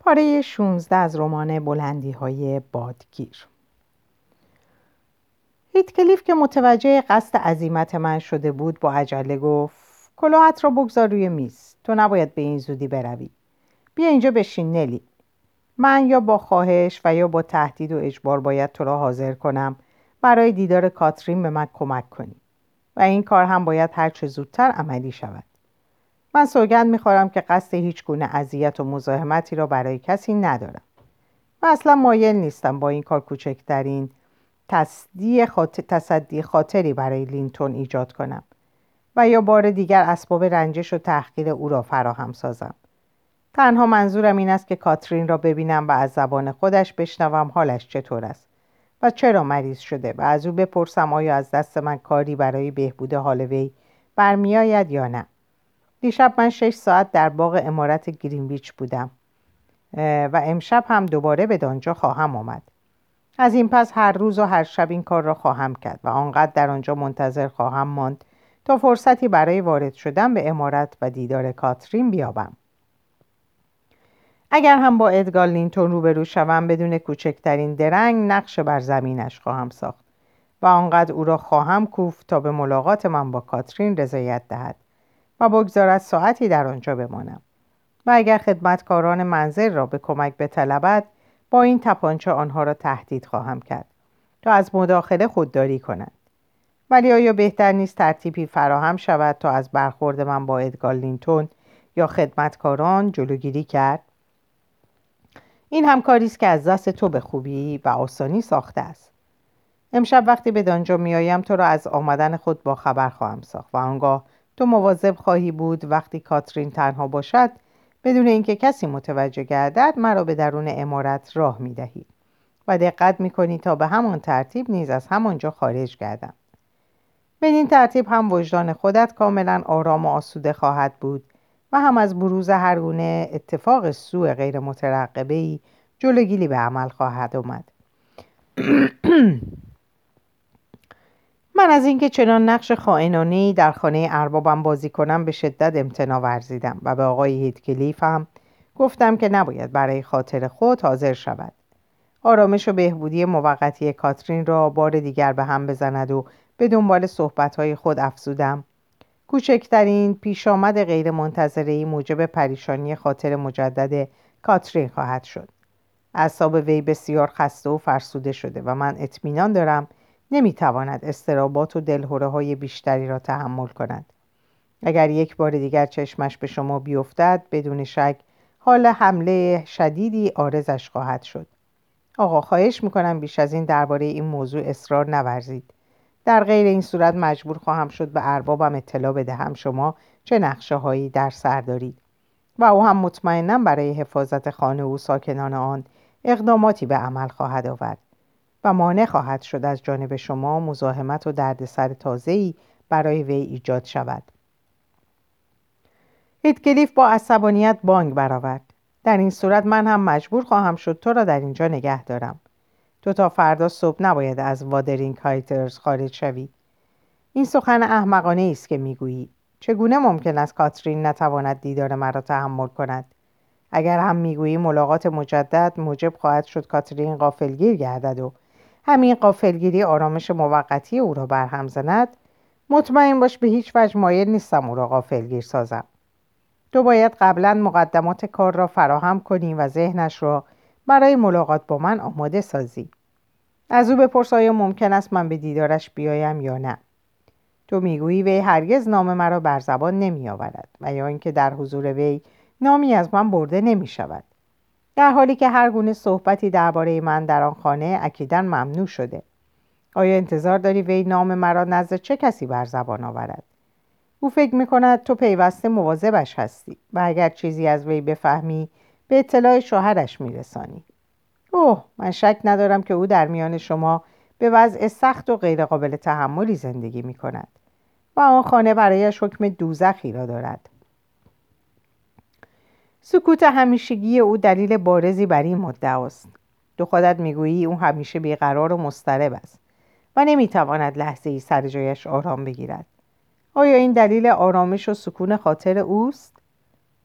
پاره 16 از رمان بلندی های بادگیر هیتکلیف که متوجه قصد عظیمت من شده بود با عجله گفت کلاهت را بگذار روی میز تو نباید به این زودی بروی. بیا اینجا بشین نلی. من یا با خواهش و یا با تهدید و اجبار باید تو را حاضر کنم برای دیدار کاترین به من کمک کنی. و این کار هم باید هرچه زودتر عملی شود. من سوگند می‌خورم که قصد هیچ گونه اذیت و مزاحمتی را برای کسی ندارم. و اصلا مایل نیستم با این کار کوچکترین تصدی خاطری برای لینتون ایجاد کنم و یا بار دیگر اسباب رنجش و تحقیر او را فراهم سازم. تنها منظورم این است که کاترین را ببینم و از زبان خودش بشنوم حالش چطور است و چرا مریض شده و از او بپرسم آیا از دست من کاری برای بهبود حال وی برمیآید یا نه. دیشب من شش ساعت در باغ امارت گرینویچ بودم و امشب هم دوباره به دانجا خواهم آمد. از این پس هر روز و هر شب این کار را خواهم کرد و آنقدر در آنجا منتظر خواهم ماند تا فرصتی برای وارد شدن به امارت و دیدار کاترین بیابم. اگر هم با ادگار لینتون روبرو شوم بدون کوچکترین درنگ نقش بر زمینش خواهم ساخت و آنقدر او را خواهم کوفت تا به ملاقات من با کاترین رضایت دهد. و بگذارد ساعتی در آنجا بمانم. و اگر خدمتکاران منزل را به کمک بطلبد با این تپانچه آنها را تهدید خواهم کرد تا از مداخله خودداری کنند. ولی آیا بهتر نیست ترتیبی فراهم شود تا از برخورد من با ادگار لینتون یا خدمتکاران جلوگیری کرد؟ این همکاری است که از دست تو به خوبی و آسانی ساخته است. امشب وقتی به دانجا میآیم تو را از آمدن خود با خبر خواهم ساخت و آنگاه تو مواظب خواهی بود وقتی کاترین تنها باشد بدون اینکه کسی متوجه گردد مرا به درون امارت راه می دهی و دقت می کنی تا به همان ترتیب نیز از همانجا خارج گردم. این ترتیب هم وجدان خودت کاملا آرام و آسوده خواهد بود و هم از بروز هر گونه اتفاق سوء غیر مترقبه ای جلوگیری به عمل خواهد آمد. من از اینکه چنان نقش خائنانه در خانه اربابم بازی کنم به شدت امتنا ورزیدم و به آقای هیتکلیف هم گفتم که نباید برای خاطر خود حاضر شود. آرامش و بهبودی موقتی کاترین را بار دیگر به هم بزند و به دنبال صحبتهای خود افزودم. کوچکترین پیش آمد غیر منتظره موجب پریشانی خاطر مجدد کاترین خواهد شد. اعصاب وی بسیار خسته و فرسوده شده و من اطمینان دارم نمی‌تواند استرابات و دلهوره های بیشتری را تحمل کند. اگر یک بار دیگر چشمش به شما بیفتد بدون شک حال حمله شدیدی آرزش خواهد شد. آقا خواهش می‌کنم بیش از این درباره این موضوع اصرار نورزید. در غیر این صورت مجبور خواهم شد به اربابم اطلاع بدهم شما چه نقشه هایی در سر دارید. و او هم مطمئنا برای حفاظت خانه و ساکنان آن اقداماتی به عمل خواهد آورد. مانع خواهد شد از جانب شما مزاحمت و دردسر تازه‌ای برای وی ایجاد شود. هیتکلیف با عصبانیت بانگ برآورد. در این صورت من هم مجبور خواهم شد تو را در اینجا نگه دارم. تو تا فردا صبح نباید از وادرینگ هایترز خارج شوی. این سخن احمقانه است که می‌گویی. چگونه ممکن است کاترین نتواند دیدار مرا تحمل کند؟ اگر هم می‌گویی ملاقات مجدد موجب خواهد شد کاترین قافلگیر گردد و همین قافلگیری آرامش موقتی او را برهم زند. مطمئن باش به هیچ وجه مایل نیستم او را قافلگیر سازم. تو باید قبلا مقدمات کار را فراهم کنی و ذهنش را برای ملاقات با من آماده سازی. از او بپرس آیا ممکن است من به دیدارش بیایم یا نه. تو می‌گویی وی هرگز نام مرا بر زبان نمی آورد و یا اینکه در حضور وی نامی از من برده نمی شود در حالی که هر گونه صحبتی درباره من در آن خانه اکیدا ممنوع شده. آیا انتظار داری وی نام مرا نزد چه کسی بر زبان آورد؟ او فکر می کند تو پیوسته مواظبش هستی و اگر چیزی از وی بفهمی به اطلاع شوهرش میرسانی. اوه من شک ندارم که او در میان شما به وضع سخت و غیرقابل تحملی زندگی می کند و آن خانه برایش حکم دوزخی را دارد. سکوت همیشگی او دلیل بارزی بر این مدعا است. تو خودت می‌گویی او همیشه بیقرار و مضطرب است و نمی‌تواند لحظه ای سر جایش آرام بگیرد. آیا این دلیل آرامش و سکون خاطر اوست؟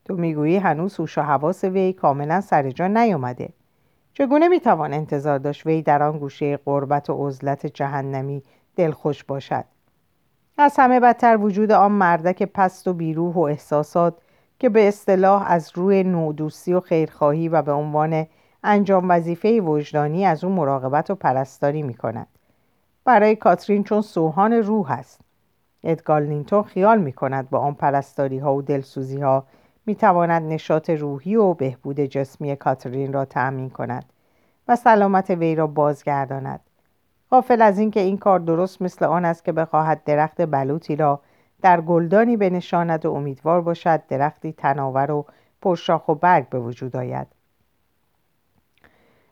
تو می‌گویی هنوز هوش و حواس وی کاملا سر جا نیامده. چگونه می‌توان انتظار داشت وی در آن گوشه قربت و عزلت جهنمی دلخوش باشد؟ از همه بدتر وجود آن مردک پست و بیروح و احساسات که به اصطلاح از روی نودوستی و خیرخواهی و به عنوان انجام وظیفه وجدانی از او مراقبت و پرستاری می کند. برای کاترین چون سوهان روح است. ادگار لینتون خیال می کند با آن پرستاری ها و دلسوزی ها می تواند نشاط روحی و بهبود جسمی کاترین را تأمین کند و سلامت وی را بازگرداند. غافل از اینکه این کار درست مثل آن است که بخواهد درخت بلوطی را در گلدانی بنشاند و امیدوار باشد درختی تناور و پرشاخ و برگ به وجود آید.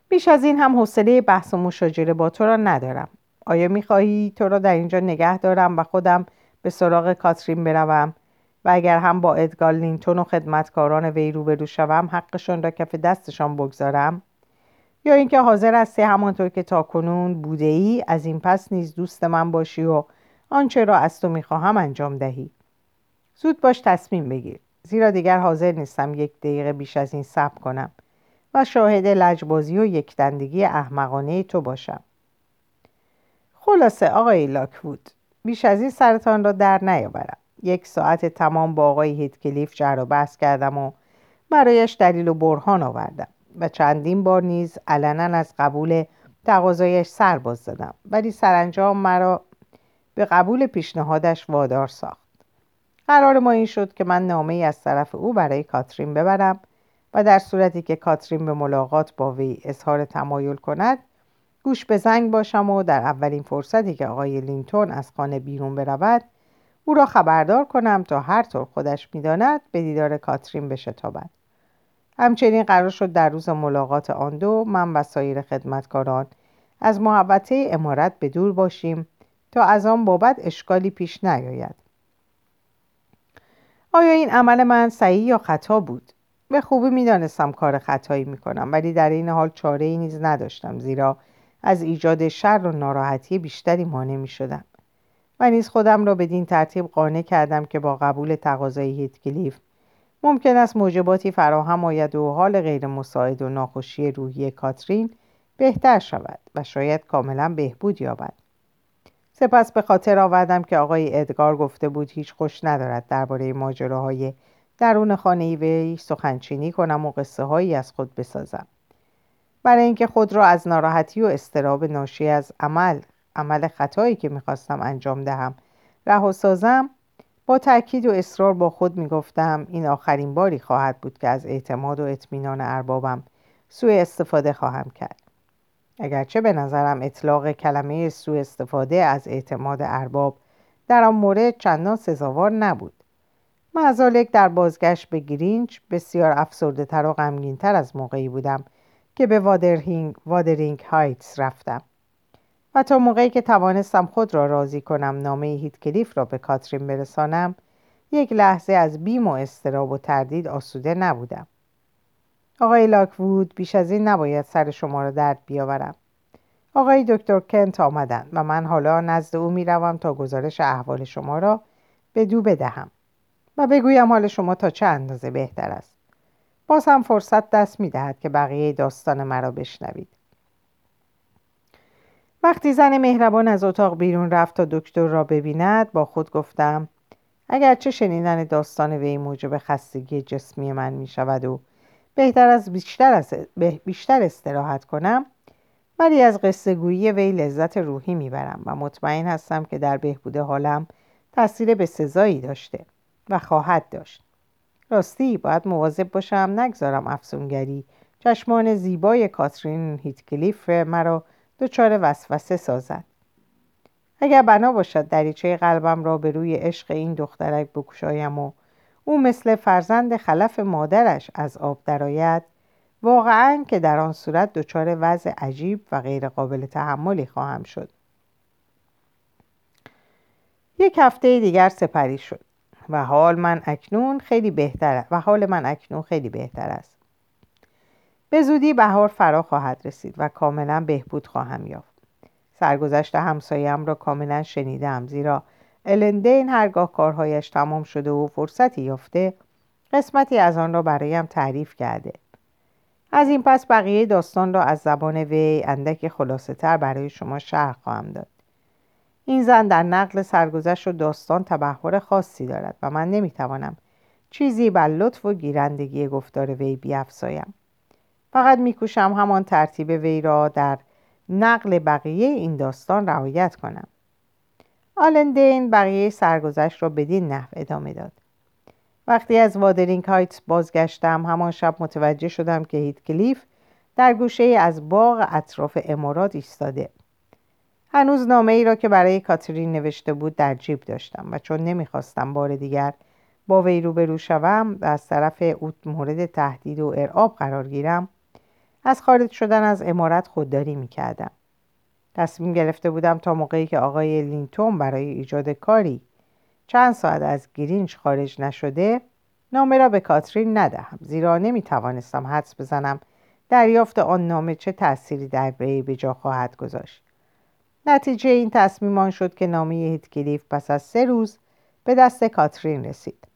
بیش از این هم حوصله بحث و مشاجره با تو را ندارم. آیا می‌خواهی تو را در اینجا نگه دارم و خودم به سراغ کاترین بروم؟ و اگر هم با ادگار لینتون و خدمتکاران وی روبرو شوم حقشان را کف دستشان بگذارم؟ یا اینکه حاضر هستی همانطور که تاکنون بوده ای از این پس نیز دوست من باشی و آنچه را از تو می‌خواهم انجام دهی. زود باش تصمیم بگیر. زیرا دیگر حاضر نیستم یک دقیقه بیش از این صبر کنم و شاهد لجبازی و یکدندگی احمقانه تو باشم. خلاصه آقای لاکوود بیش از این سرتان را در نیاورم. یک ساعت تمام با آقای هیتکلیف جر و بحث کردم و برایش دلیل و برهان آوردم و چندین بار نیز علنا از قبول تقاضایش سر باز دادم. ولی سرانجام مرا به قبول پیشنهادش وادار ساخت. قرار ما این شد که من نامه ای از طرف او برای کاترین ببرم و در صورتی که کاترین به ملاقات با وی اظهار تمایل کند گوش به زنگ باشم و در اولین فرصتی که آقای لینتون از خانه بیرون برود او را خبردار کنم تا هر طور خودش می‌داند به دیدار کاترین بشتابد. همچنین قرار شد در روز ملاقات آن دو من و سایر خدمتکاران از محبته امارت به دور باشیم تا از آن بابت اشکالی پیش نیاید. آیا این عمل من صحیح یا خطا بود؟ به خوبی می‌دانستم کار خطایی می‌کنم ولی در این حال چاره ای نیز نداشتم زیرا از ایجاد شر و ناراحتی بیشتری مانع می شدم و نیز خودم را بدین ترتیب قانع کردم که با قبول تقاضای هیتکلیف ممکن است موجباتی فراهم آید و حال غیر مساعد و ناخوشی روحی کاترین بهتر شود و شاید کاملا بهبود یابد. سپس به خاطر آوردم که آقای ادگار گفته بود هیچ خوش ندارد درباره ماجراهای درون خانه وی سخنچینی کنم و قصه هایی از خود بسازم. برای اینکه خود را از ناراحتی و استراب ناشی از عمل عمل خطایی که می‌خواستم انجام دهم رها سازم با تاکید و اصرار با خود می‌گفتم این آخرین باری خواهد بود که از اعتماد و اطمینان اربابم سوء استفاده خواهم کرد. اگرچه به نظرم اطلاق کلمه سوء استفاده از اعتماد ارباب در آن مورد چندان سزاوار نبود. معزالک در بازگشت به گرینچ بسیار افسرده تر و غمگین تر از موقعی بودم که به وادرینگ, وادرینگ هایتس رفتم. و تا موقعی که توانستم خود را راضی کنم نامه هیت کلیف را به کاترین برسانم یک لحظه از بیم و استراب و تردید آسوده نبودم. آقای لاکوود بیش از این نباید سر شما را درد بیاورم. آقای دکتر کنت آمدند و من حالا نزد او می‌روم تا گزارش احوال شما را به دو بدهم و بگویم حال شما تا چه اندازه بهتر است. باز هم فرصت دست می‌دهد که بقیه داستان مرا بشنوید. وقتی زن مهربان از اتاق بیرون رفت تا دکتر را ببیند با خود گفتم اگرچه شنیدن داستان وی موجب خستگی جسمی من می شود و بهتر از بیشتر, از بیشتر استراحت کنم ولی از قصه گویی وی لذت روحی می‌برم و مطمئن هستم که در بهبود حالم تاثیر به سزایی داشته و خواهد داشت. راستی باید مواظب باشم نگذارم افسونگری. چشمان زیبای کاترین هیتکلیف مرا دچار وسوسه سازد. اگر بنا باشد دریچه قلبم را به روی عشق این دخترک بکشایم و او مثل فرزند خلف مادرش از آب درآید. واقعا که در آن صورت دچار وضع عجیب و غیرقابل تحملی خواهم شد. یک هفته دیگر سپری شد و حال من اکنون خیلی بهتر و حال من اکنون خیلی بهتر است. به زودی بهار فرا خواهد رسید و کاملا بهبود خواهم یافت. سرگذشت همسایم را کاملا شنیدم زیرا الندین هرگاه کارهایش تمام شده و فرصتی یافته قسمتی از آن را برایم تعریف کرده. از این پس بقیه داستان را از زبان وی اندک خلاصه تر برای شما شرح خواهم داد. این زن در نقل سرگذشت و داستان تبهر خاصی دارد و من نمی‌توانم چیزی بر لطف و گیرندگی گفتار وی بیافزایم فقط میکوشم همان ترتیب وی را در نقل بقیه این داستان رعایت کنم. آلندین بقیه سرگذشت را بدین نحو ادامه داد. وقتی از وادرینگ هایتس بازگشتم همان شب متوجه شدم که هیت کلیف در گوشه از باغ اطراف امارات ایستاده. هنوز نامه ای را که برای کاترین نوشته بود در جیب داشتم و چون نمی‌خواستم بار دیگر با وی روبرو شوم و از طرف او مورد تهدید و ارعاب قرار گیرم از خارج شدن از امارت خودداری می‌کردم. تصمیم گرفته بودم تا موقعی که آقای لینتون برای ایجاد کاری چند ساعت از گرینج خارج نشده نامه را به کاترین ندهم زیرا نمی توانستم حدس بزنم دریافت آن نامه چه تأثیری در وی به جا خواهد گذاشت. نتیجه این تصمیم آن شد که نامه هیتکلیف پس از سه روز به دست کاترین رسید.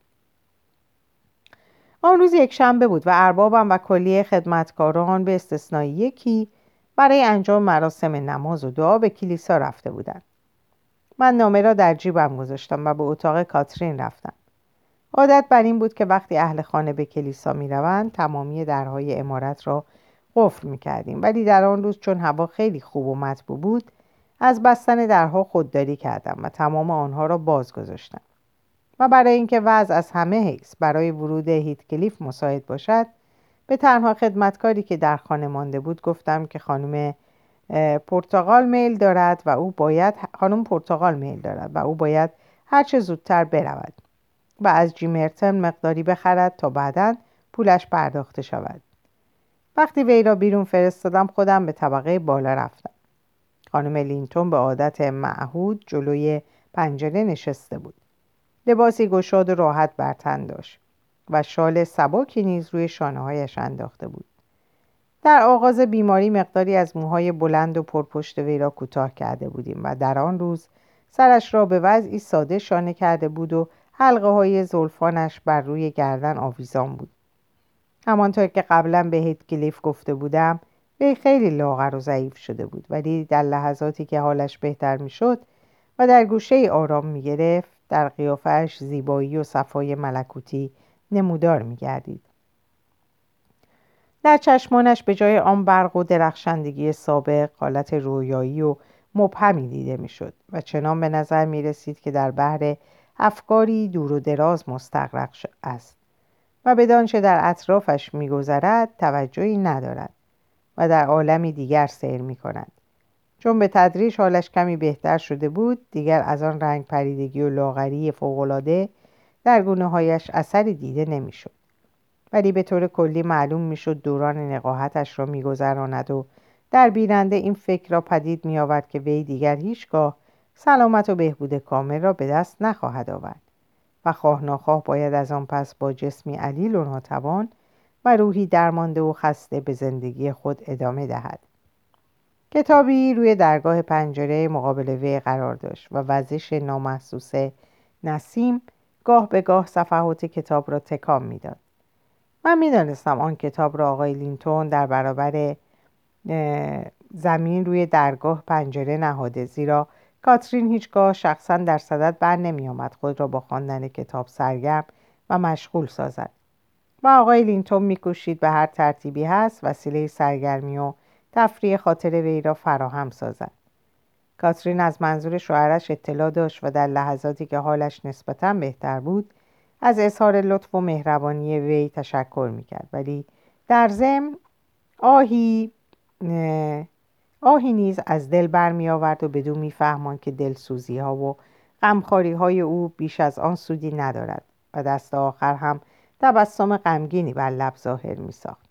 آن روز یک شنبه بود و اربابم و کلیه خدمتکاران به استثنای یکی برای انجام مراسم نماز و دعا به کلیسا رفته بودند من نامه را در جیبم گذاشتم و به اتاق کاترین رفتم. عادت بر این بود که وقتی اهل خانه به کلیسا می روند تمامی درهای امارت را قفل می کردیم. ولی در آن روز چون هوا خیلی خوب و مطبوع بود از بستن درها خودداری کردم و تمام آنها را باز گذاشتم. و برای اینکه وضع از همه حیث برای ورود هیت کلیف مساعد باشد به تنها خدمتکاری که در خانه مانده بود گفتم که خانم پرتغال میل دارد و او باید خانم پرتغال میل دارد و او باید هرچه زودتر برود و از جیمرتن مقداری بخرد تا بعدا پولش پرداخته شود. وقتی وی را بیرون فرستادم خودم به طبقه بالا رفتم. خانم لینتون به عادت معهود جلوی پنجره نشسته بود. لباسی گشاد و راحت بر تن داشت. و شال سباکی نیز روی شانه هایش انداخته بود. در آغاز بیماری مقداری از موهای بلند و پرپشت وی را کوتاه کرده بودیم و در آن روز سرش را به وضعی ساده شانه کرده بود و حلقه های زلفانش بر روی گردن آویزان بود. همانطور که قبلا به هیت کلیف گفته بودم وی خیلی لاغر و ضعیف شده بود ولی در لحظاتی که حالش بهتر می‌شد و در گوشه آرام می گرفت در قیافش زیبایی و صفای ملکوتی نمودار می گردید. در چشمانش به جای آن برق و درخشندگی سابق حالت رویایی و مبهمی دیده می‌شد و چنان به نظر می رسید که در بحر افکاری دور و دراز مستقرق است و به دانچه در اطرافش میگذرد توجهی ندارد و در عالمی دیگر سیر می کند. چون به تدریج حالش کمی بهتر شده بود دیگر از آن رنگ پریدگی و لاغری فوقالعاده در گونه هایش اثری دیده نمی‌شد. ولی به طور کلی معلوم می‌شد دوران نقاهتش را میگذراند و در بیننده این فکر را پدید میآورد که وی دیگر هیچگاه سلامت و بهبود کامل را به دست نخواهد آورد و خواه ناخواه باید از آن پس با جسمی علیل و ناتوان و روحی درمانده و خسته به زندگی خود ادامه دهد کتابی روی درگاه پنجره مقابل وی قرار داشت و وزش نامحسوس نسیم گاه به گاه صفحات کتاب را تکام می‌داد. من می‌دانستم آن کتاب را آقای لینتون در برابر زمین روی درگاه پنجره نهاده زیرا کاترین هیچگاه شخصا در صدد بر نمی آمد خود را با خواندن کتاب سرگرم و مشغول سازد. و آقای لینتون میکوشید به هر ترتیبی هست وسیله سرگرمی و تفریح خاطر وی را فراهم سازد. کاترین از منظور شوهرش اطلاع داشت و در لحظاتی که حالش نسبتا بهتر بود از اظهار لطف و مهربانی وی تشکر می‌کرد ولی در ضمن آهی آهی نیز از دل برمی آورد و بدون میفهمان که دلسوزی ها و غمخواری های او بیش از آن سودی ندارد و دست آخر هم تبسم غمگینی بر لب ظاهر می ساخت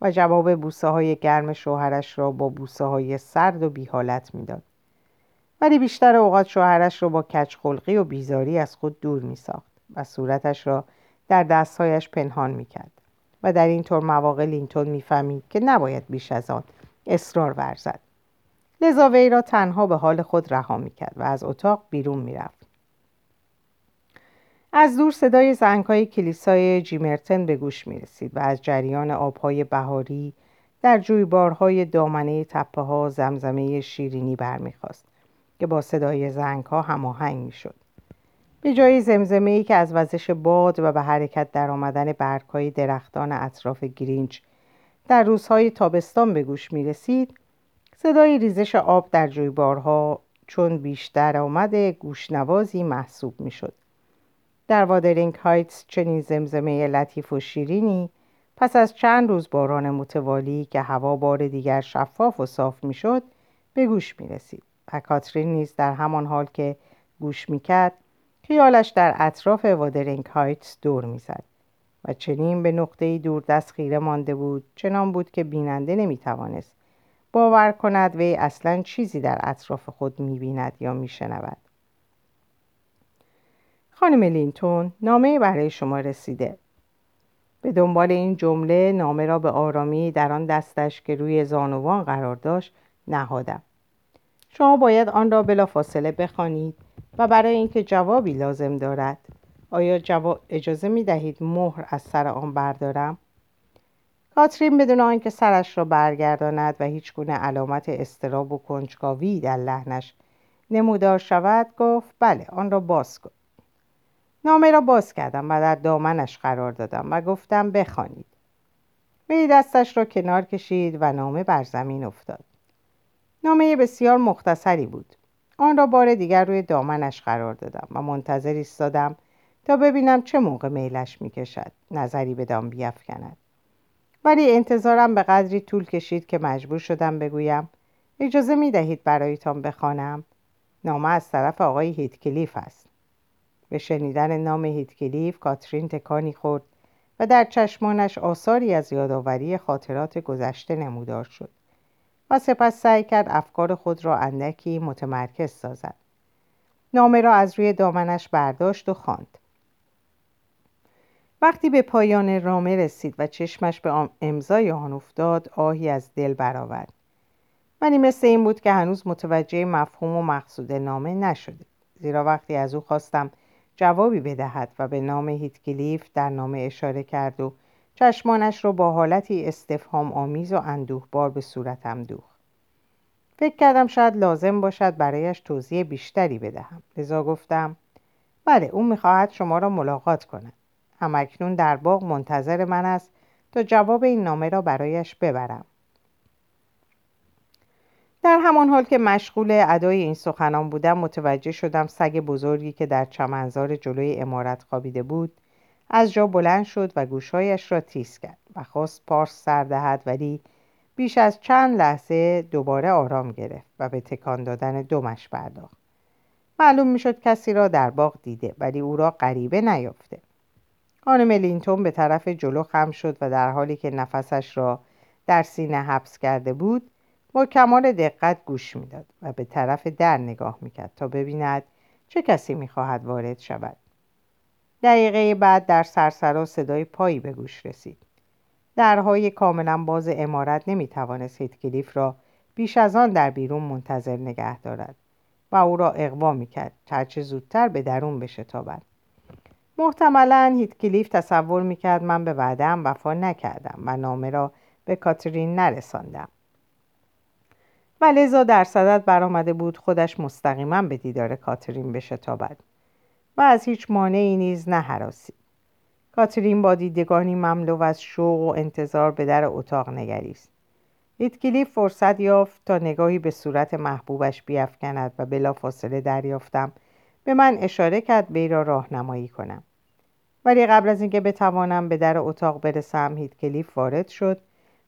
و جواب بوسه های گرم شوهرش را با بوسه های سرد و بیحالت می‌داد. ولی بیشتر اوقات شوهرش را با کچخلقی و بیزاری از خود دور می ساخت و صورتش را در دستهایش پنهان می کرد و در این طور مواقع لینتون می‌فهمید که نباید بیش از آن اصرار ورزد. لذا وی را تنها به حال خود رها می‌کرد و از اتاق بیرون می‌رفت. از دور صدای زنگهای کلیسای جیمرتن به گوش می رسید و از جریان آبهای بهاری در جویبارهای دامنه تپه ها زمزمه شیرینی برمیخواست. که با صدای زنگ ها هماهنگ می شد. به جای زمزمه ای که از وزش باد و به حرکت در آمدن برگهای درختان اطراف گرینچ در روزهای تابستان به گوش می رسید صدای ریزش آب در جویبارها چون بیشتر آمده گوشنوازی محسوب می شد. در وادرینگ هایتس چنین زمزمه لطیف و شیرینی پس از چند روز باران متوالی که هوا بار دیگر شفاف و صاف می شد به گوش می رسید کاترین نیز در همان حال که گوش می کرد خیالش در اطراف وادرینگ هایتس دور می زد و چنین به نقطه دور دست خیره مانده بود چنان بود که بیننده نمی توانست باور کند وی اصلا چیزی در اطراف خود می بیند یا می شنود. خانم لینتون نامه برای شما رسیده به دنبال این جمله نامه را به آرامی در آن دستش که روی زانوان قرار داشت نهادم شما باید آن را بلا فاصله بخوانید و برای اینکه جوابی لازم دارد. آیا جواب اجازه می دهید مهر از سر آن بردارم؟ کاترین بدون آنکه سرش را برگرداند و هیچ گونه علامت استراب و کنجکاوی در لحنش نمودار شود گفت بله آن را باز کن. نامه را باز کردم و در دامنش قرار دادم و گفتم بخوانید. وی دستش را کنار کشید و نامه بر زمین افتاد. نامه بسیار مختصری بود. آن را بار دیگر روی دامنش قرار دادم و منتظر ایستادم تا ببینم چه موقع میلش می‌کشد. نظری بدان بیافکند ولی انتظارم به قدری طول کشید که مجبور شدم بگویم اجازه می دهید برایتان بخوانم؟ نامه از طرف آقای هیتکلیف است. به شنیدن نام هیتکلیف کاترین تکانی خورد و در چشمانش آثاری از یادآوری خاطرات گذشته نمودار شد. و سپس سعی کرد افکار خود را اندکی متمرکز سازد. نامه را از روی دامنش برداشت و خواند. وقتی به پایان رامه رسید و چشمش به امضای آن افتاد آهی از دل برآورد. ولی مثل این بود که هنوز متوجه مفهوم و مقصود نامه نشده. زیرا وقتی از او خواستم جوابی بدهد و به نام هیتکلیف در نامه اشاره کرد و چشمانش را با حالتی استفهام آمیز و اندوهبار به صورتم دوخت فکر کردم شاید لازم باشد برایش توضیح بیشتری بدهم. لذا گفتم بله او می‌خواهد شما را ملاقات کند. همکنون در باغ منتظر من است تا جواب این نامه را برایش ببرم. در همان حال که مشغول ادای این سخنان بودم متوجه شدم سگ بزرگی که در چمنزار جلوی امارت خوابیده بود از جا بلند شد و گوشهایش را تیز کرد و خواست پارس سر دهد ولی بیش از چند لحظه دوباره آرام گرفت و به تکان دادن دمش پرداخت. معلوم می‌شد کسی را در باغ دیده ولی او را غریبه نیافته. خانم لینتون به طرف جلو خم شد و در حالی که نفسش را در سینه حبس کرده بود با کمال دقت گوش می‌داد و به طرف در نگاه می‌کرد تا ببیند چه کسی می‌خواهد وارد شود. دقیقه بعد در سرسرا صدای پایی به گوش رسید. درهای کاملا باز امارت نمی‌توانست هیتکلیف را بیش از آن در بیرون منتظر نگه دارد و او را اقوا می‌کرد هرچه زودتر به درون بشتابد محتملا هیتکلیف تصور می‌کرد من به وعدهام وفا نکردم و نامه را به کاترین نرساندم. و لذا در صدد برآمده بود خودش مستقیما به دیدار کاترین بشتابد و از هیچ مانعی نیز نهراسی کاترین با دیدگانی مملو از شوق و انتظار به در اتاق نگریست. هیتکلیف فرصت یافت تا نگاهی به صورت محبوبش بیافکند و بلافاصله دریافتم. به من اشاره کرد وی را راهنمایی کنم. ولی قبل از اینکه بتوانم به در اتاق برسم هیتکلیف وارد شد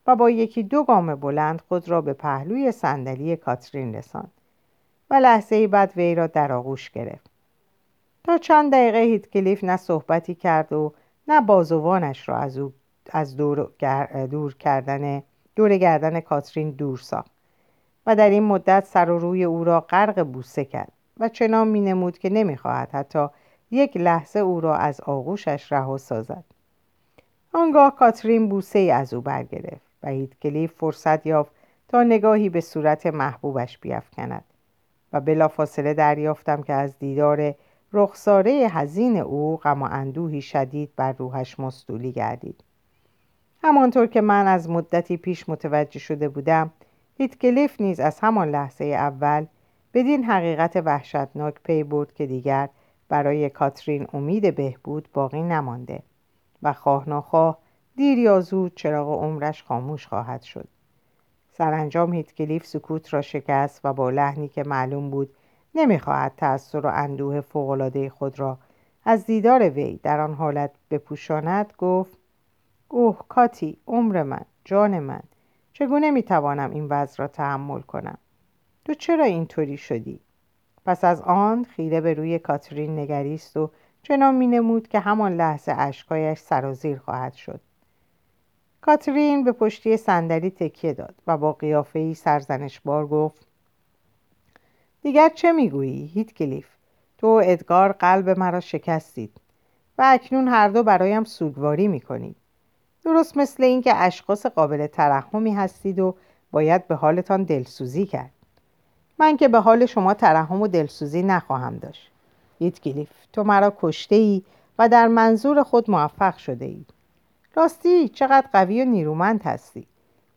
و با یکی دو گام بلند خود را به پهلوی صندلی کاترین رساند و لحظه بعد وی را در آغوش گرفت. تا چند دقیقه هیتکلیف نه صحبتی کرد و نه بازوانش را از, او از دور, دور کردن دور گردن کاترین دور ساخت و در این مدت سر و روی او را غرق بوسه کرد و چنان می نمود که نمی‌خواهد حتی یک لحظه او را از آغوشش رها سازد. آنگاه کاترین بوسه ای از او برگرفت و هیتکلیف فرصت یافت تا نگاهی به صورت محبوبش بیافکند و بلافاصله دریافتم که از دیدار رخساره حزین او غم و اندوهی شدید بر روحش مستولی گردید. همانطور که من از مدتی پیش متوجه شده بودم هیتکلیف نیز از همان لحظه اول بدین حقیقت وحشتناک پی برد که دیگر برای کاترین امید بهبود باقی نمانده و خواه ناخواه دیر یا زود چراغ عمرش خاموش خواهد شد. سرانجام هیتکلیف سکوت را شکست و با لحنی که معلوم بود نمی‌خواهد تأثیر و اندوه فوقالعاده خود را از دیدار وی در آن حالت بپوشاند گفت اوه کاتی عمر من جان من چگونه می‌توانم این وضع را تحمل کنم؟ تو چرا اینطوری شدی؟ پس از آن خیره به روی کاترین نگریست و چنان مینمود که همان لحظه اشکایش سرازیر خواهد شد. کاترین به پشتی صندلی تکیه داد و با قیافهای سرزنشبار گفت دیگر چه می‌گویی؟ هیتکلیف تو و ادگار قلب مرا شکستید. و اکنون هر دو برایم سوگواری می‌کنید درست مثل اینکه اشخاص قابل ترحمی هستید و باید به حالتان دلسوزی کرد. من که به حال شما ترحم و دلسوزی نخواهم داشت. هیتکلیف تو مرا کشته ای و در منظور خود موفق شده ای راستی چقدر قوی و نیرومند هستی.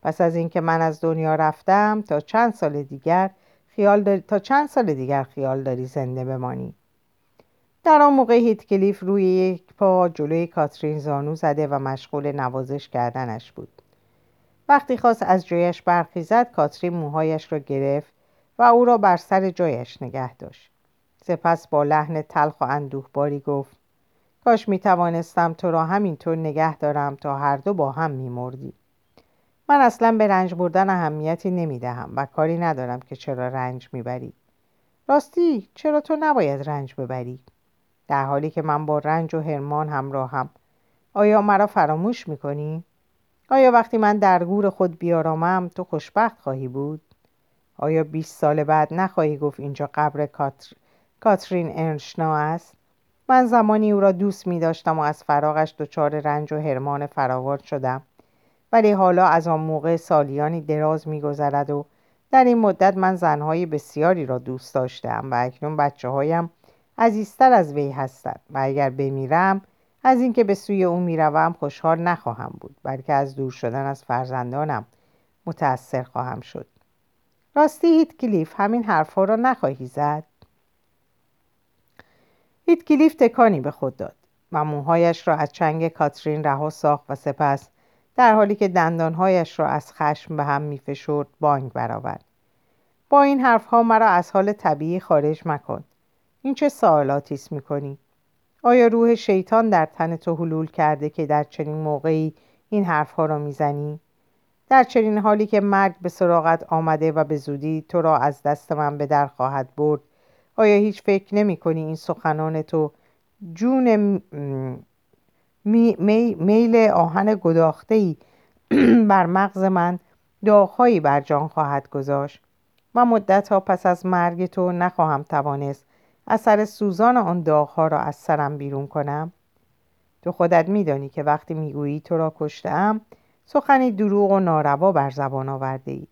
پس از اینکه من از دنیا رفتم تا چند سال دیگر خیال داری... تا چند سال دیگر خیال داری زنده بمانی؟ در آن موقع هیتکلیف روی یک پا جلوی کاترین زانو زده و مشغول نوازش کردنش بود. وقتی خواست از جایش برخیزد کاترین موهایش را گرفت و او را بر سر جایش نگه داشت. سپس با لحن تلخ و اندوهباری گفت کاش می توانستم تو را همینطور نگه دارم تا هر دو با هم می مردی. من اصلا به رنج بردن اهمیتی نمی دهم و کاری ندارم که چرا رنج می بری. راستی چرا تو نباید رنج ببری؟ در حالی که من با رنج و هرمان همراهم آیا مرا فراموش می کنی؟ آیا وقتی من در گور خود بیارامم تو خوشبخت خواهی بود؟ آیا 20 سال بعد نخواهی گفت اینجا قبر کاتر... کاترین ارنشنا است؟ من زمانی او را دوست می داشتم و از فراغش دچار رنج و هرمان فراوار شدم ولی حالا از آن موقع سالیانی دراز می گذرد و در این مدت من زنهای بسیاری را دوست داشتم و اکنون بچه هایم عزیزتر از وی هستند و اگر بمیرم از اینکه به سوی او می‌روم خوشحال نخواهم بود بلکه از دور شدن از فرزندانم متأثر خواهم شد. راستی هیت کلیف همین حرفها را نخواهی زد؟ هیت کلیف تکانی به خود داد و موهایش را از چنگ کاترین رها ساخت و سپس در حالی که دندانهایش را از خشم به هم میفشرد بانگ برآورد. با این حرفها مرا از حال طبیعی خارج مکن. این چه سوالاتی است می‌کنی؟ آیا روح شیطان در تن تو حلول کرده که در چنین موقعی این حرفها را می‌زنی؟ در چنین حالی که مرگ به سراغت آمده و به زودی تو را از دست من به در خواهد برد آیا هیچ فکر نمی کنی این سخنان تو جون میل آهن گداخته ای بر مغز من داغهایی بر جان خواهد گذاشت و مدت ها پس از مرگ تو نخواهم توانست اثر سوزان آن داغها را از سرم بیرون کنم. تو خودت میدانی که وقتی می‌گویی تو را کشتم سخنی دروغ و ناروا بر زبان آورده ای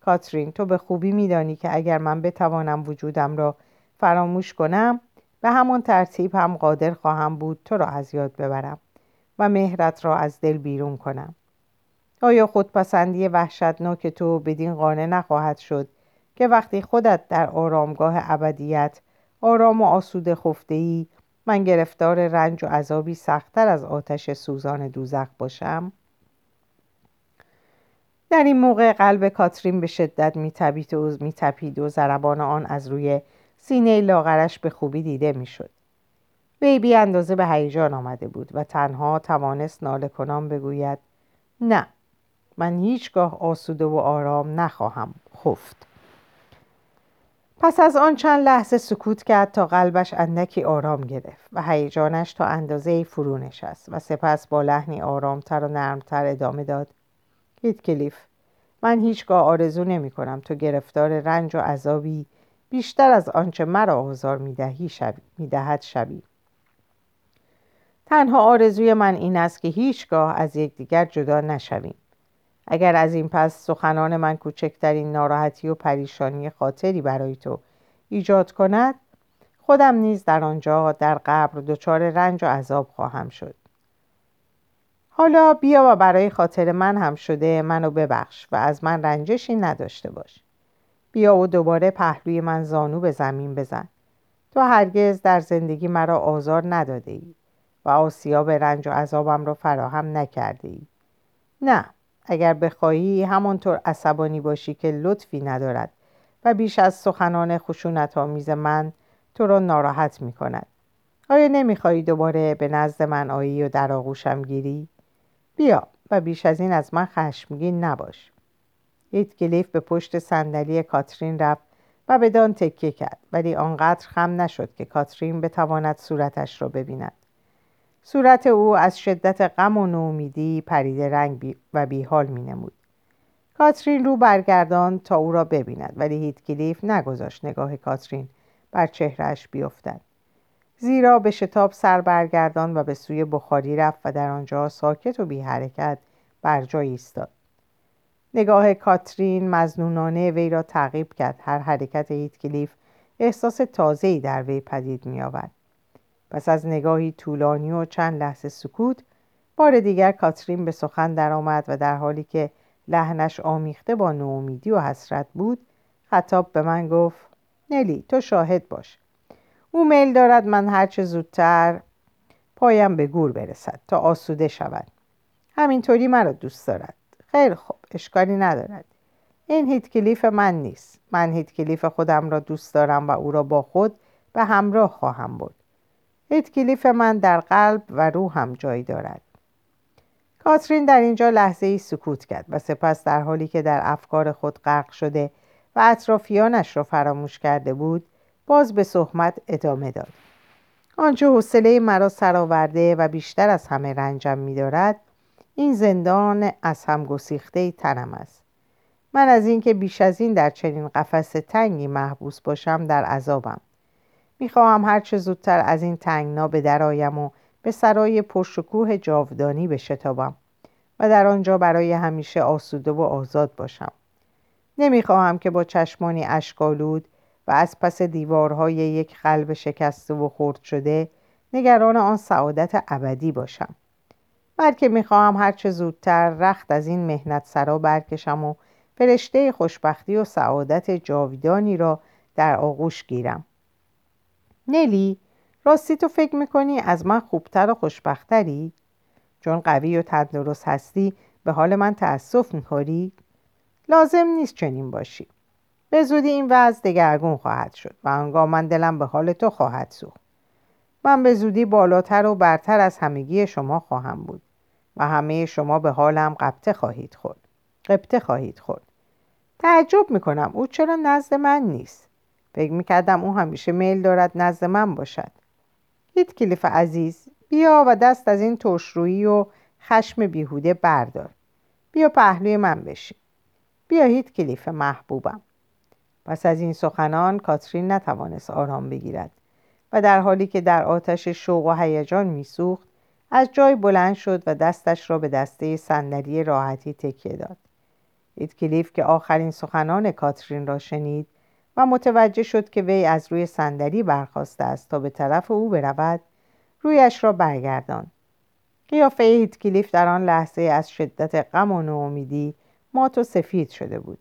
کاترین تو به خوبی میدانی که اگر من بتوانم وجودم را فراموش کنم به همان ترتیب هم قادر خواهم بود تو را از یاد ببرم و مهرت را از دل بیرون کنم آیا خودپسندی وحشتناک تو بدین قانع نخواهد شد که وقتی خودت در آرامگاه ابدیت آرام و آسوده خفته ای من گرفتار رنج و عذابی سختتر از آتش سوزان دوزخ باشم؟ در این موقع قلب کاترین به شدت میتپید و میتپید و ضربان آن از روی سینه لاغرش به خوبی دیده می‌شد. وی بی اندازه به هیجان آمده بود و تنها توانست ناله کنان بگوید نه من هیچگاه آسوده و آرام نخواهم خفت. پس از آن چند لحظه سکوت کرد تا قلبش اندکی آرام گرفت و هیجانش تا اندازه فرو نشست و سپس با لحنی آرامتر و نرمتر ادامه داد. هیت کلیف من هیچگاه آرزو نمی کنم تو گرفتار رنج و عذابی بیشتر از آنچه مرا آزار می‌دهی شوی می‌دهد شوی. تنها آرزوی من این است که هیچگاه از یکدیگر جدا نشویم. اگر از این پس سخنان من کوچکترین ناراحتی و پریشانی خاطری برای تو ایجاد کند خودم نیز در آنجا در قبر دچار رنج و عذاب خواهم شد. حالا بیا و برای خاطر من هم شده منو ببخش و از من رنجشی نداشته باش. بیا و دوباره پهلوی من زانو به زمین بزن. تو هرگز در زندگی مرا آزار نداده ای و آسیاب رنج و عذابم را فراهم نکرده ای. نه اگر بخواهی همانطور عصبانی باشی که لطفی ندارد و بیش از سخنان خشونت آمیز من تو را ناراحت می کند. آیا نمی‌خواهی دوباره به نزد من آیی و در آغوشم گیری؟ بیا و بیش از این از من خشمگین نباش. کلیف به پشت صندلی کاترین رفت و بدان تکیه کرد ولی آنقدر خم نشد که کاترین بتواند صورتش را ببیند. صورت او از شدت غم و نومیدی پریده رنگ و بیحال می نمود. کاترین رو برگردان تا او را ببیند ولی هیتکلیف نگذاشت نگاه کاترین بر چهرهش بیفتد. زیرا به شتاب سر برگردان و به سوی بخاری رفت و در آنجا ساکت و بی حرکت بر جای ایستاد. نگاه کاترین مزنونانه وی را تعقیب کرد. هر حرکت هیتکلیف احساس تازه‌ای در وی پدید می آورد پس از نگاهی طولانی و چند لحظه سکوت بار دیگر کاترین به سخن درآمد و در حالی که لحنش آمیخته با نومیدی و حسرت بود خطاب به من گفت نلی تو شاهد باش. او میل دارد من هرچه زودتر پایم به گور برسد تا آسوده شود. همینطوری مرا دوست دارد. خیلی خوب. اشکالی ندارد. این هیت کلیف من نیست. من هیت کلیف خودم را دوست دارم و او را با خود به همراه خواهم بود هیت کلیف من در قلب و روحم جای دارد. کاترین در اینجا لحظه ای سکوت کرد و سپس در حالی که در افکار خود غرق شده و اطرافیانش را فراموش کرده بود باز به صحبت ادامه داد. آنچه حوصله مرا سرآورده و بیشتر از همه رنجم میدارد این زندان از هم گسیخته تنم است. من از اینکه بیش از این در چنین قفس تنگی محبوس باشم در عذابم. می‌خواهم هرچه زودتر از این تنگنا به درآیم و به سرای پرشکوه جاودانی بشتابم و در آنجا برای همیشه آسوده و آزاد باشم. نمی‌خواهم که با چشمانی اشکالود و از پس دیوارهای یک قلب شکسته و خرد شده نگران آن سعادت ابدی باشم. بلکه می‌خواهم هرچه زودتر رخت از این مهنت سرا برکشم و فرشته خوشبختی و سعادت جاویدانی را در آغوش گیرم نلی راستی تو فکر می‌کنی از من خوبتر و خوشبختری؟ چون قوی و تندرست هستی به حال من تأسف می‌خوری؟ لازم نیست چنین باشی به زودی این وضع دگرگون خواهد شد و آنگاه من دلم به حال تو خواهد سوخت من به زودی بالاتر و برتر از همگی شما خواهم بود و همه شما به حالم قبطه خواهید خورد. قبطه خواهید خورد. تعجب می‌کنم. او چرا نزد من نیست؟ فکر می‌کردم او همیشه میل دارد نزد من باشد. هیت کلیف عزیز بیا و دست از این ترشرویی و خشم بیهوده بردار. بیا پهلوی من بشین. بیا هیت کلیف محبوبم. پس از این سخنان کاترین نتوانست آرام بگیرد و در حالی که در آتش شوق و هیجان میسوخت از جای بلند شد و دستش را به دسته صندلی راحتی تکیه داد. کلیف که آخرین سخنان کاترین را شنید و متوجه شد که وی از روی صندلی برخواسته است تا به طرف او برود رویش را برگردان قیافه کلیف در آن لحظه از شدت غم و نومیدی مات و سفید شده بود.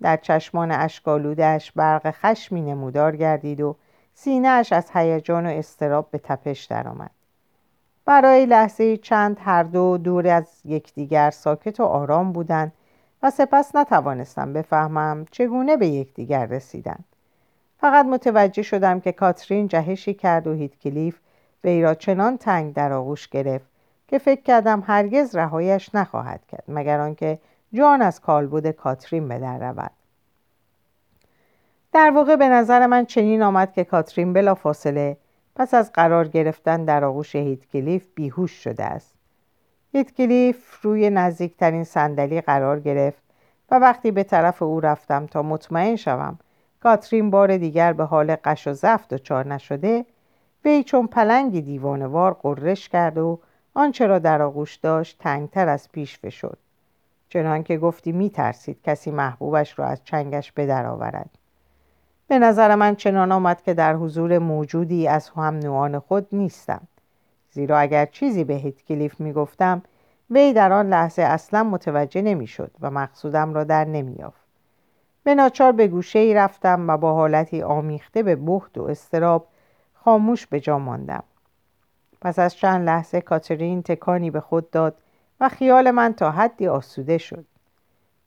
در چشمان اشکالودش برق خشمی نمودار گردید و سینهاش از هیجان و استراب به تپش درآمد. برای لحظه چند هر دو دور از یکدیگر ساکت و آرام بودند و سپس نتوانستم بفهمم چگونه به یکدیگر رسیدند. فقط متوجه شدم که کاترین جهشی کرد و هیتکلیف وی را چنان تنگ در آغوش گرفت که فکر کردم هرگز رهایش نخواهد کرد مگر آنکه جان از کالبد کاترین به در رود. در واقع به نظر من چنین آمد که کاترین بلا فاصله پس از قرار گرفتن در آغوش هیتکلیف بیهوش شده است. هیتکلیف روی نزدیکترین صندلی قرار گرفت و وقتی به طرف او رفتم تا مطمئن شوم کاترین بار دیگر به حال قش و زفت دچار نشده وی چون پلنگی دیوانوار قررش کرد و آنچه را در آغوش داشت تنگتر از پیش فشد چنان که گفتی می ترسید کسی محبوبش را از چنگش به آورد. به نظر من چنان آمد که در حضور موجودی از هم نوعان خود نیستم. زیرا اگر چیزی به هیتکلیف می‌گفتم وی در آن لحظه اصلا متوجه نمی‌شد و مقصودم را در نمییافت. به ناچار به گوشه ای رفتم و با حالتی آمیخته به بخت و استراب خاموش به جا ماندم. پس از چند لحظه کاترین تکانی به خود داد و خیال من تا حدی آسوده شد.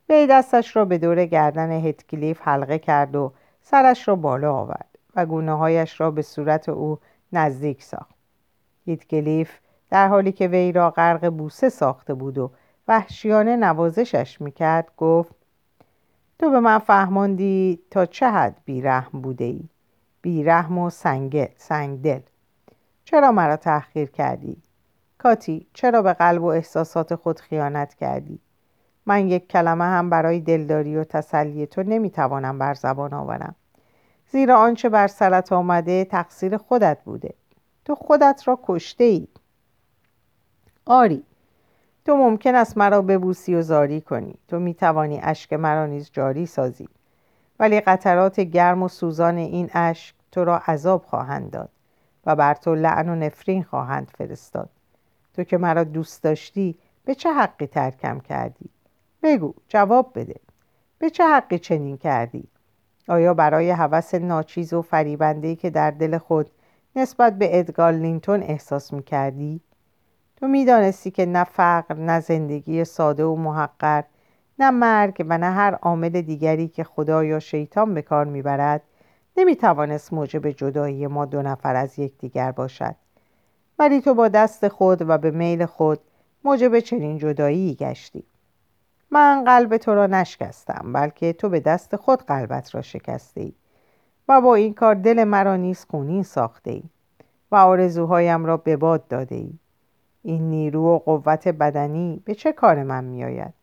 وی دستش را به دور گردن هتکلیف حلقه کرد و سرش را بالا آورد و گونه هایش را به صورت او نزدیک ساخت. هیتکلیف در حالی که وی را غرق بوسه ساخته بود و وحشیانه نوازشش می‌کرد گفت تو به من فهماندی تا چه حد بیرحم بوده ای بیرحم و سنگ دل چرا مرا تحقیر کردی؟ کاتی چرا به قلب و احساسات خود خیانت کردی؟ من یک کلمه هم برای دلداری و تسلی تو نمی‌توانم بر زبان آورم. زیرا آنچه بر سرت آمده تقصیر خودت بوده. تو خودت را کشته ای آری تو ممکن است مرا ببوسی و زاری کنی. تو می‌توانی اشک مرا نیز جاری سازی. ولی قطرات گرم و سوزان این اشک تو را عذاب خواهند داد و بر تو لعن و نفرین خواهند فرستاد. تو که مرا دوست داشتی به چه حقی ترکم کردی؟ بگو جواب بده. به چه حقی چنین کردی؟ آیا برای هوس ناچیز و فریبندهی که در دل خود نسبت به ادگار لینتون احساس می کردی؟ تو می‌دانستی که نه فقر نه زندگی ساده و محقر نه مرگ و نه هر عامل دیگری که خدا یا شیطان به کار می‌برد نمی‌توانست موجب جدایی ما دو نفر از یکدیگر باشد. ولی تو با دست خود و به میل خود موجب چنین جدایی گشتی. من قلب تو را نشکستم بلکه تو به دست خود قلبت را شکسته ای و با این کار دل مرا نیز خونین ساخته ای و آرزوهایم را به باد داده ای این نیرو و قوت بدنی به چه کار من میآید؟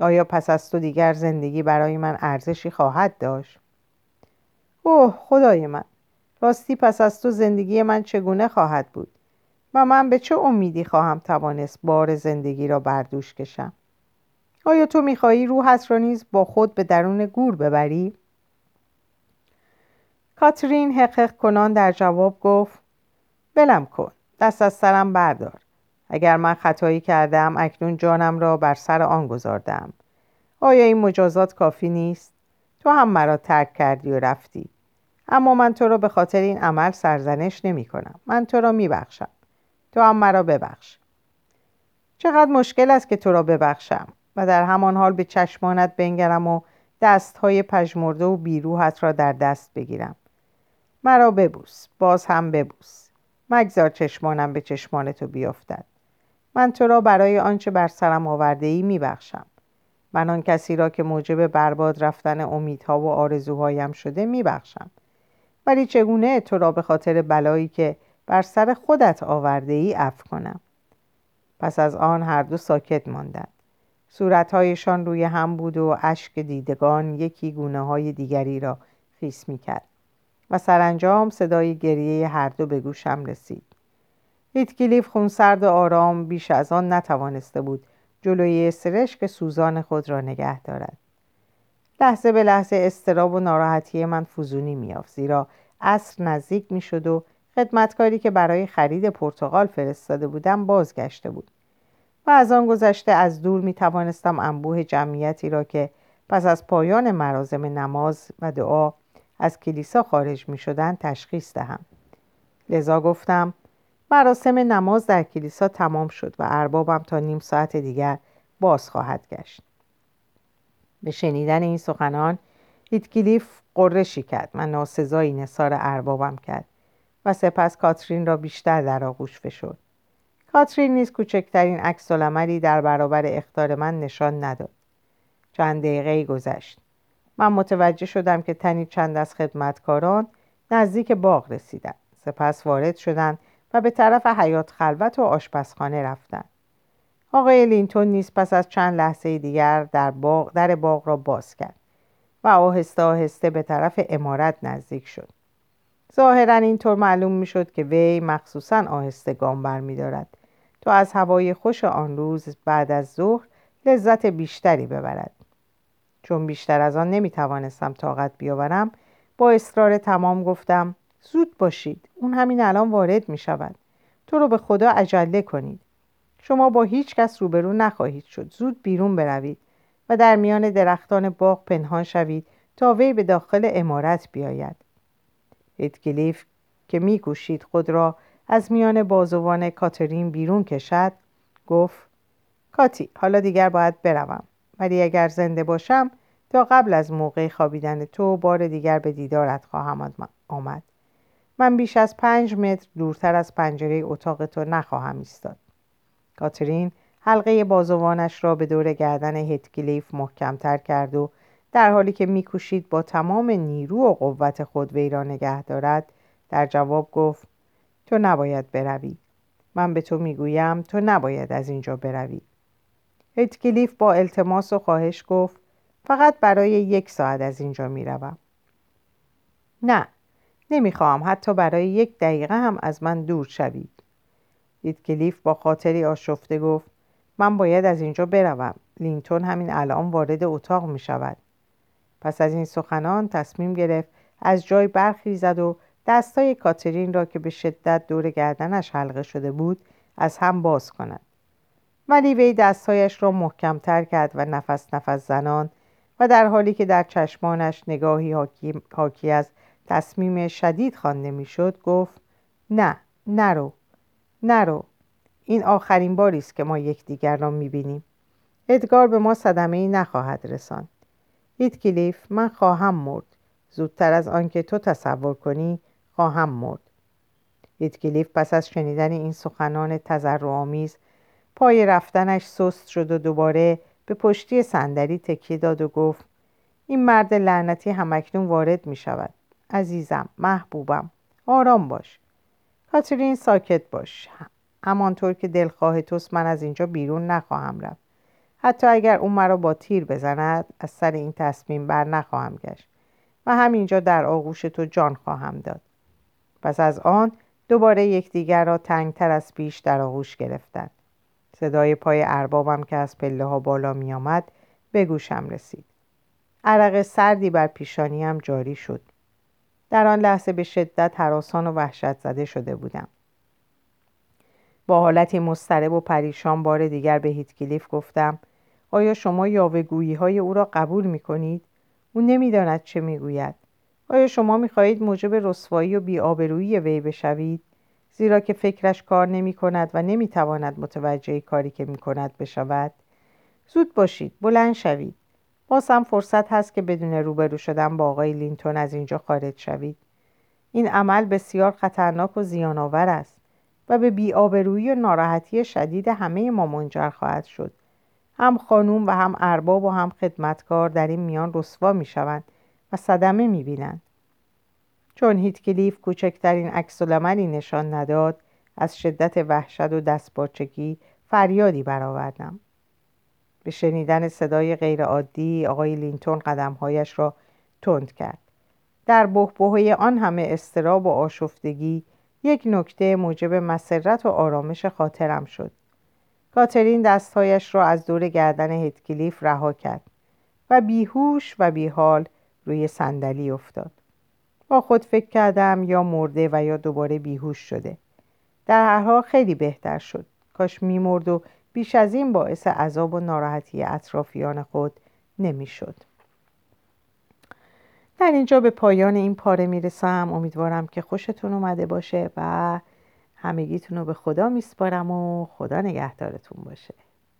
آیا پس از تو دیگر زندگی برای من ارزشی خواهد داشت؟ اوه خدای من! راستی پس از تو زندگی من چگونه خواهد بود؟ و من به چه امیدی خواهم توانست بار زندگی را بردوش کشم؟ آیا تو می‌خواهی روحت را نیز با خود به درون گور ببری؟ کاترین حقق کنان در جواب گفت بلم کن دست از سرم بردار. اگر من خطایی کردم اکنون جانم را بر سر آن گذاردم. آیا این مجازات کافی نیست؟ تو هم مرا ترک کردی و رفتی. اما من تو را به خاطر این عمل سرزنش نمی کنم. من تو را می بخشم. تو هم مرا ببخش. چقدر مشکل است که تو را ببخشم. و در همان حال به چشمانت بنگرم و دستهای پژمرده و بیروحت را در دست بگیرم. مرا ببوس باز هم ببوس. مگذار چشمانم به چشمان تو بیافتد من تو را برای آنچه بر سرم آورده ای می بخشم من آن کسی را که موجب برباد رفتن امیدها و آرزوهایم شده می بخشم ولی چگونه تو را به خاطر بلایی که بر سر خودت آورده ای کنم؟ پس از آن هر دو ساکت ماندند. صورتهایشان روی هم بود و اشک دیدگان یکی گونه های دیگری را خیس می کرد و سرانجام صدای گریه هر دو به گوشم رسید. هیتکلیف خونسرد و آرام بیش از آن نتوانسته بود جلوی سرشک سوزان خود را نگه دارد. لحظه به لحظه استراب و ناراحتی من فزونی میافت زیرا عصر نزدیک می‌شد و خدمتکاری که برای خرید پرتغال فرستاده بودم بازگشته بود. و از آن گذشته از دور می توانستم انبوه جمعیتی را که پس از پایان مراسم نماز و دعا از کلیسا خارج می شدن تشخیص دهم. لذا گفتم مراسم نماز در کلیسا تمام شد و اربابم تا نیم ساعت دیگر باز خواهد گشت. به شنیدن این سخنان هیتکلیف قرشی کرد و ناسزایی نصار اربابم کرد و سپس کاترین را بیشتر در آغوش فشرد. کاترین نیز کوچکترین عکس در برابر اختار من نشان نداد. چند دقیقه گذشت. من متوجه شدم که تنی چند از خدمتکاران نزدیک باغ رسیدند سپس وارد شدند و به طرف حیات خلوت و آشپزخانه رفتند آقای لینتون نیز پس از چند لحظه دیگر در باغ, در باغ را باز کرد و آهسته آهسته به طرف امارت نزدیک شد. ظاهرا اینطور معلوم می شد که وی مخصوصا آهسته گام برمیدارد تا از هوای خوش آن روز بعد از ظهر لذت بیشتری ببرد. چون بیشتر از آن نمی توانستم طاقت بیاورم با اصرار تمام گفتم زود باشید اون همین الان وارد می شود تو رو به خدا عجله کنید. شما با هیچ کس روبرو نخواهید شد. زود بیرون بروید و در میان درختان باغ پنهان شوید تا وی به داخل امارت بیاید. هیتکلیف که میکوشید خود را از میان بازوان کاترین بیرون کشد گفت کاتی حالا دیگر باید بروم. ولی اگر زنده باشم تا قبل از موقع خوابیدن تو بار دیگر به دیدارت خواهم آمد. من بیش از پنج متر دورتر از پنجره اتاق تو نخواهم ایستاد. کاترین حلقه بازوانش را به دور گردن هتکلیف محکمتر کرد و در حالی که میکوشید با تمام نیرو و قوت خود وی را نگه دارد در جواب گفت تو نباید بروی. من به تو می‌گویم تو نباید از اینجا بروی. هتکلیف با التماس و خواهش گفت فقط برای یک ساعت از اینجا می‌روم. نه نمی‌خواهم حتی برای یک دقیقه هم از من دور شوید. هیتکلیف با خاطری آشفته گفت من باید از اینجا بروم. لینتون همین الان وارد اتاق می شود پس از این سخنان تصمیم گرفت از جای برخیزد و دستای کاترین را که به شدت دور گردنش حلقه شده بود از هم باز کند. ولی وی دستهایش را محکمتر کرد و نفس نفس زنان و در حالی که در چشمانش نگاهی حاکی, از تصمیم شدید خوانده می‌شد گفت نه نرو نرو این آخرین باری است که ما یکدیگر را می‌بینیم. ادگار به ما صدمه ای نخواهد رساند. کلیف من خواهم مرد. زودتر از آنکه تو تصور کنی خواهم مرد. هیتکلیف پس از شنیدن این سخنان تذرعآمیز پای رفتنش سست شد و دوباره به پشتی صندلی تکیه داد و گفت این مرد لعنتی همکنون وارد می شود عزیزم محبوبم آرام باش. کاترین ساکت باش. همانطور که دلخواه توست من از اینجا بیرون نخواهم رفت. حتی اگر اون مرا با تیر بزند از سر این تصمیم بر نخواهم گشت و همینجا در آغوش تو جان خواهم داد. پس از آن دوباره یکدیگر را تنگتر از پیش در آغوش گرفتند. صدای پای اربابم که از پله ها بالا می آمد به گوشم رسید. عرق سردی بر پیشانیم جاری شد. در آن لحظه به شدت حراسان و وحشت زده شده بودم. با حالتی مضطرب و پریشان بار دیگر به هیتکلیف گفتم آیا شما یاوهگویی های او را قبول می کنید؟ او نمی‌داند چه می‌گوید. آیا شما می‌خواهید موجب رسوایی و بیآبرویی وی بشوید؟ زیرا که فکرش کار نمی کند و نمی تواند متوجه کاری که می کند بشود. زود باشید بلند شوید. باز هم فرصت هست که بدون روبرو شدن با آقای لینتون از اینجا خارج شوید. این عمل بسیار خطرناک و زیانآور است و به بیآبرویی و ناراحتی شدید همه ما منجر خواهد شد. هم خانوم و هم ارباب و هم خدمتکار در این میان رسوا می شوند و صدمه می بینند. چون هیتکلیف کوچکترین عکس نشان نداد از شدت وحشت و دستپاچگی فریادی برآوردم. به شنیدن صدای غیرعادی آقای لینتون قدمهایش را تند کرد. در بهبهه آن همه استراب و آشفتگی یک نکته موجب مسرت و آرامش خاطرم شد. کاترین دستهایش را از دور گردن هیتکلیف رها کرد و بیهوش و بیحال روی صندلی افتاد. با خود فکر کردم یا مرده و یا دوباره بیهوش شده. در هر حال خیلی بهتر شد. کاش میمرد و بیش از این باعث عذاب و ناراحتی اطرافیان خود نمی‌شد. در اینجا به پایان این پاره می‌رسم. امیدوارم که خوشتون اومده باشه و همگیتون رو به خدا میسپارم و خدا نگهدارتون باشه.